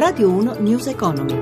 Radio 1 News Economy.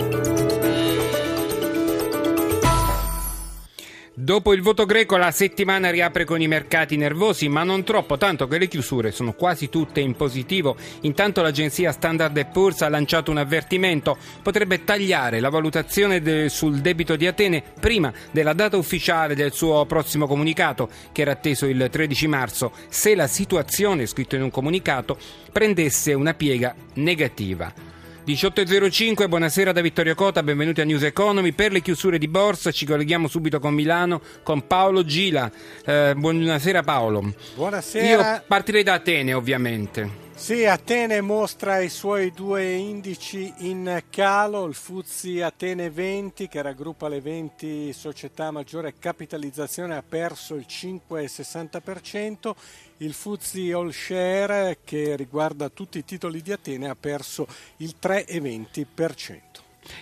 Dopo il voto greco la settimana riapre con i mercati nervosi, ma non troppo, tanto che le chiusure sono quasi tutte in positivo. Intanto l'agenzia Standard Poor's ha lanciato un avvertimento, potrebbe tagliare la valutazione de- sul debito di Atene prima della data ufficiale del suo prossimo comunicato, che era atteso il 13 marzo, se la situazione, scritto in un comunicato, prendesse una piega negativa. 18.05, buonasera da Vittorio Cota, benvenuti a News Economy. Per le chiusure di borsa ci colleghiamo subito con Milano, con Paolo Gila. Eh, buonasera Paolo. Buonasera. Io partirei da Atene ovviamente. Sì, Atene mostra i suoi due indici in calo, il Fuzzi Atene 20 che raggruppa le 20 società a maggiore capitalizzazione ha perso il 5,60%, il Fuzzi All Share che riguarda tutti i titoli di Atene ha perso il 3,20%.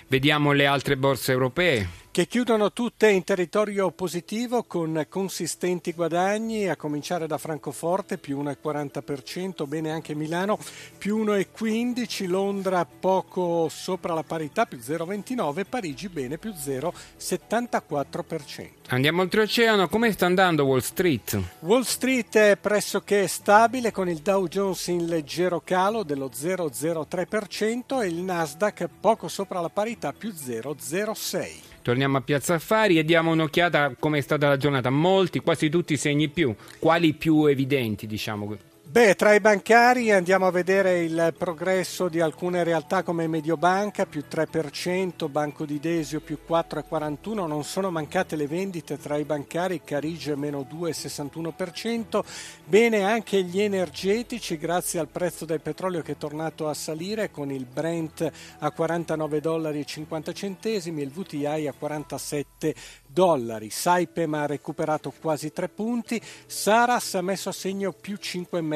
Vediamo le altre borse europee che chiudono tutte in territorio positivo con consistenti guadagni, a cominciare da Francoforte più 1,40%, bene anche Milano più 1,15%, Londra poco sopra la parità più 0,29%, Parigi bene più 0,74%. Andiamo oltreoceano, come sta andando Wall Street? Wall Street è pressoché stabile con il Dow Jones in leggero calo dello 0,03% e il Nasdaq poco sopra la parità più 0,06%. Torniamo a Piazza Affari e diamo un'occhiata a come è stata la giornata. Molti, quasi tutti segni più. Quali più evidenti, diciamo? Beh, tra i bancari andiamo a vedere il progresso di alcune realtà come Mediobanca più 3%, Banco di Desio più 4,41%, non sono mancate le vendite tra i bancari, Carige meno 2,61%, bene anche gli energetici grazie al prezzo del petrolio che è tornato a salire con il Brent a 49,50 dollari il VTI a 47 dollari. Saipem ha recuperato quasi 3 punti, Saras ha messo a segno più 5,5%.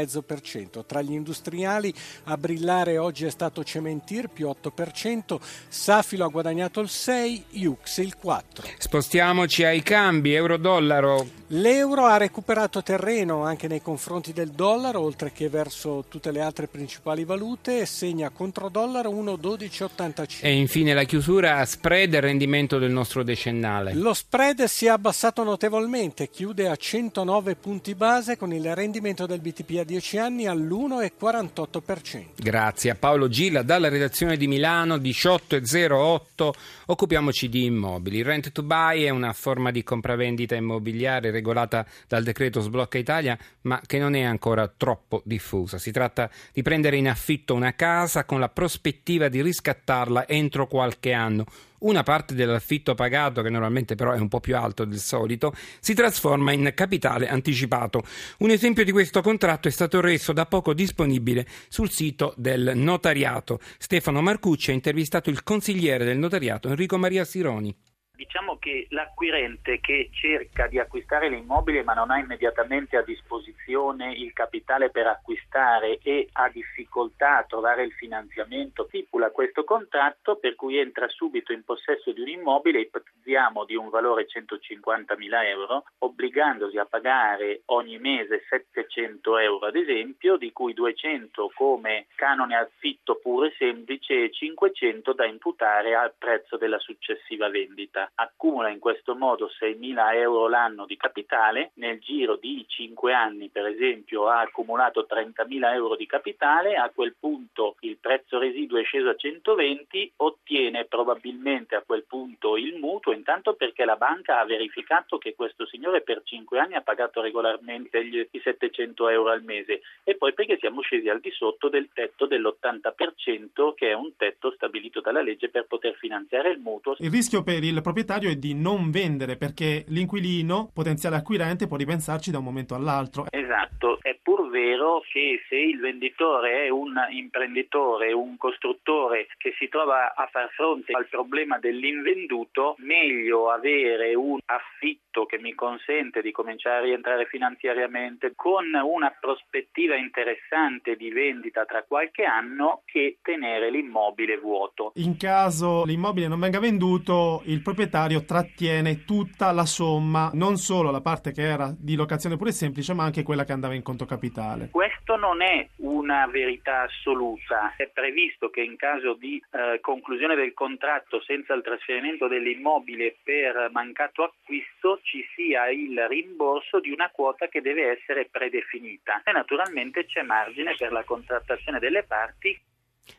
Tra gli industriali a brillare oggi è stato Cementir più 8%, Safilo ha guadagnato il 6, Ux il 4. Spostiamoci ai cambi, euro-dollaro. L'euro ha recuperato terreno anche nei confronti del dollaro, oltre che verso tutte le altre principali valute, e segna contro dollaro 1,1285. E infine la chiusura a spread e rendimento del nostro decennale. Lo spread si è abbassato notevolmente, chiude a 109 punti base con il rendimento del BTP a 10 anni all'1,48%. Grazie a Paolo Gilla dalla redazione di Milano 18.08. Occupiamoci di immobili. Il rent to buy è una forma di compravendita immobiliare regolata dal decreto Sblocca Italia, ma che non è ancora troppo diffusa. Si tratta di prendere in affitto una casa con la prospettiva di riscattarla entro qualche anno una parte dell'affitto pagato, che normalmente però è un po' più alto del solito, si trasforma in capitale anticipato. Un esempio di questo contratto è stato reso da poco disponibile sul sito del notariato. Stefano Marcucci ha intervistato il consigliere del notariato Enrico Maria Sironi. Diciamo che l'acquirente che cerca di acquistare l'immobile ma non ha immediatamente a disposizione il capitale per acquistare e ha difficoltà a trovare il finanziamento, stipula questo contratto per cui entra subito in possesso di un immobile, ipotizziamo di un valore 150 mila euro, obbligandosi a pagare ogni mese 700 euro ad esempio, di cui 200 come canone affitto puro e semplice e 500 da imputare al prezzo della successiva vendita accumula in questo modo 6.000 euro l'anno di capitale, nel giro di 5 anni per esempio ha accumulato 30.000 euro di capitale, a quel punto il prezzo residuo è sceso a 120, ottiene probabilmente a quel punto il mutuo, intanto perché la banca ha verificato che questo signore per 5 anni ha pagato regolarmente gli, i 700 euro al mese e poi perché siamo scesi al di sotto del tetto dell'80% che è un tetto stabilito dalla legge per poter finanziare il mutuo. Il rischio per il proprietario proprietario è di non vendere perché l'inquilino, potenziale acquirente, può ripensarci da un momento all'altro. Esatto, è pur vero che se il venditore è un imprenditore, un costruttore che si trova a far fronte al problema dell'invenduto, meglio avere un affitto che mi consente di cominciare a rientrare finanziariamente con una prospettiva interessante di vendita tra qualche anno che tenere l'immobile vuoto. In caso l'immobile non venga venduto, il proprietario proprietario trattiene tutta la somma, non solo la parte che era di locazione pure semplice, ma anche quella che andava in conto capitale. Questo non è una verità assoluta. È previsto che in caso di eh, conclusione del contratto senza il trasferimento dell'immobile per mancato acquisto ci sia il rimborso di una quota che deve essere predefinita. E naturalmente c'è margine per la contrattazione delle parti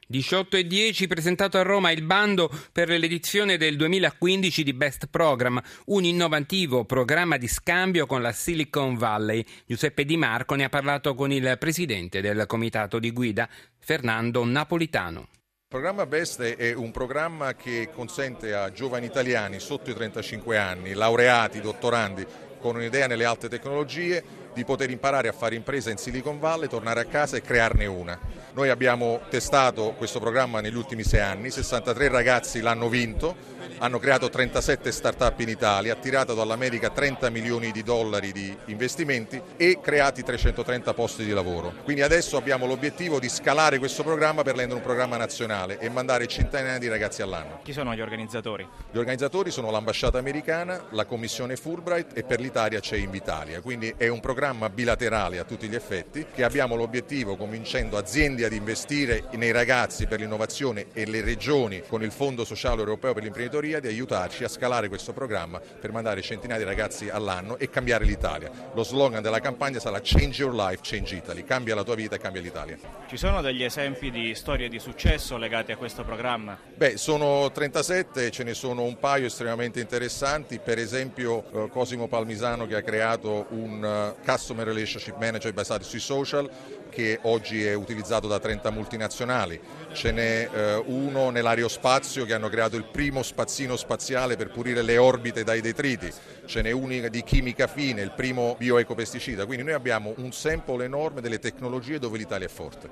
18 e 10 presentato a Roma il bando per l'edizione del 2015 di Best Program, un innovativo programma di scambio con la Silicon Valley. Giuseppe Di Marco ne ha parlato con il presidente del comitato di guida, Fernando Napolitano. Il programma Best è un programma che consente a giovani italiani sotto i 35 anni, laureati, dottorandi, con un'idea nelle alte tecnologie, di poter imparare a fare impresa in Silicon Valley, tornare a casa e crearne una. Noi abbiamo testato questo programma negli ultimi sei anni, 63 ragazzi l'hanno vinto, hanno creato 37 start-up in Italia, attirato dall'America 30 milioni di dollari di investimenti e creati 330 posti di lavoro. Quindi adesso abbiamo l'obiettivo di scalare questo programma per rendere un programma nazionale e mandare centinaia di ragazzi all'anno. Chi sono gli organizzatori? Gli organizzatori sono l'ambasciata americana, la commissione Fulbright e per l'Italia c'è Invitalia, quindi è un programma bilaterale a tutti gli effetti che abbiamo l'obiettivo, convincendo aziende ad investire nei ragazzi per l'innovazione e le regioni con il Fondo Sociale Europeo per l'imprenditoria, di aiutarci a scalare questo programma per mandare centinaia di ragazzi all'anno e cambiare l'Italia. Lo slogan della campagna sarà Change Your Life, Change Italy, cambia la tua vita e cambia l'Italia. Ci sono degli esempi di storie di successo legate a questo programma? Beh, sono 37, ce ne sono un paio estremamente interessanti, per esempio eh, Cosimo Palmisano che ha creato un uh, Customer Relationship Manager basato sui social che oggi è utilizzato da 30 multinazionali, ce n'è eh, uno nell'aerospazio che hanno creato il primo spazzino spaziale per pulire le orbite dai detriti, ce n'è uno di chimica fine, il primo bioecopesticida, quindi noi abbiamo un sample enorme delle tecnologie dove l'Italia è forte.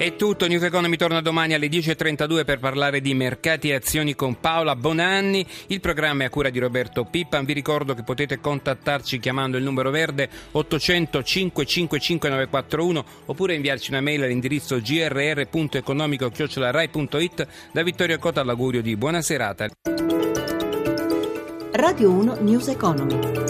È tutto, News Economy torna domani alle 10.32 per parlare di mercati e azioni con Paola Bonanni. Il programma è a cura di Roberto Pippan. Vi ricordo che potete contattarci chiamando il numero verde 800 555 941 oppure inviarci una mail all'indirizzo grr.economico.rai.it. Da Vittorio Cota all'augurio di buona serata. Radio 1 News Economy.